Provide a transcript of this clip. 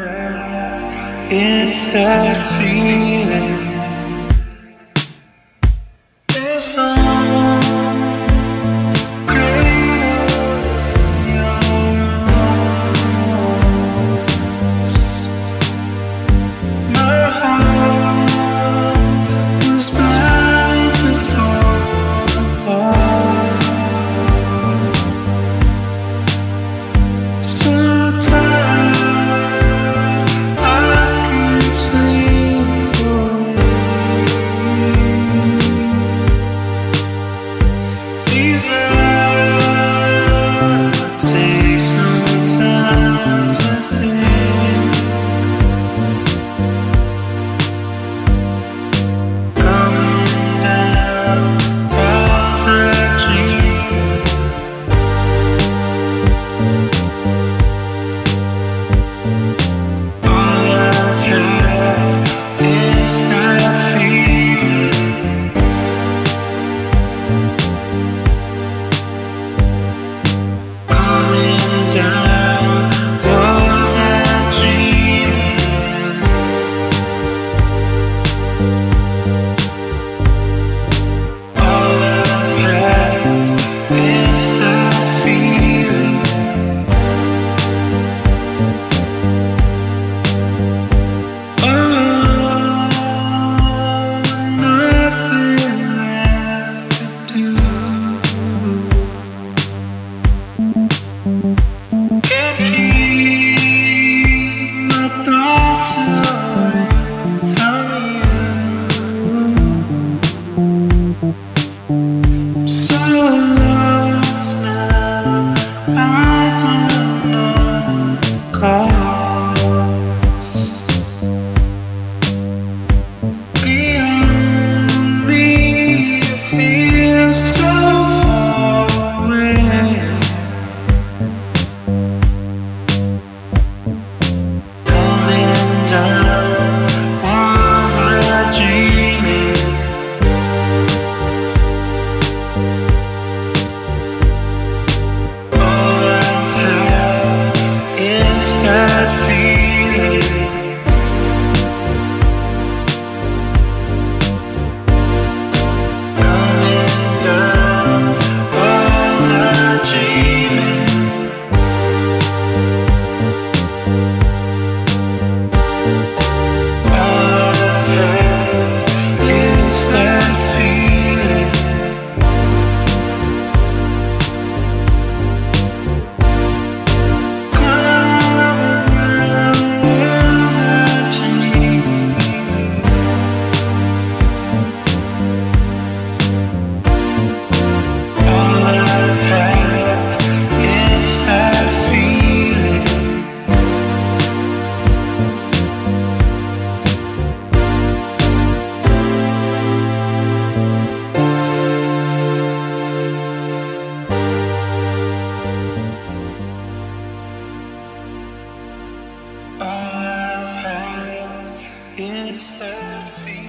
It's that feeling. It's now, está fim.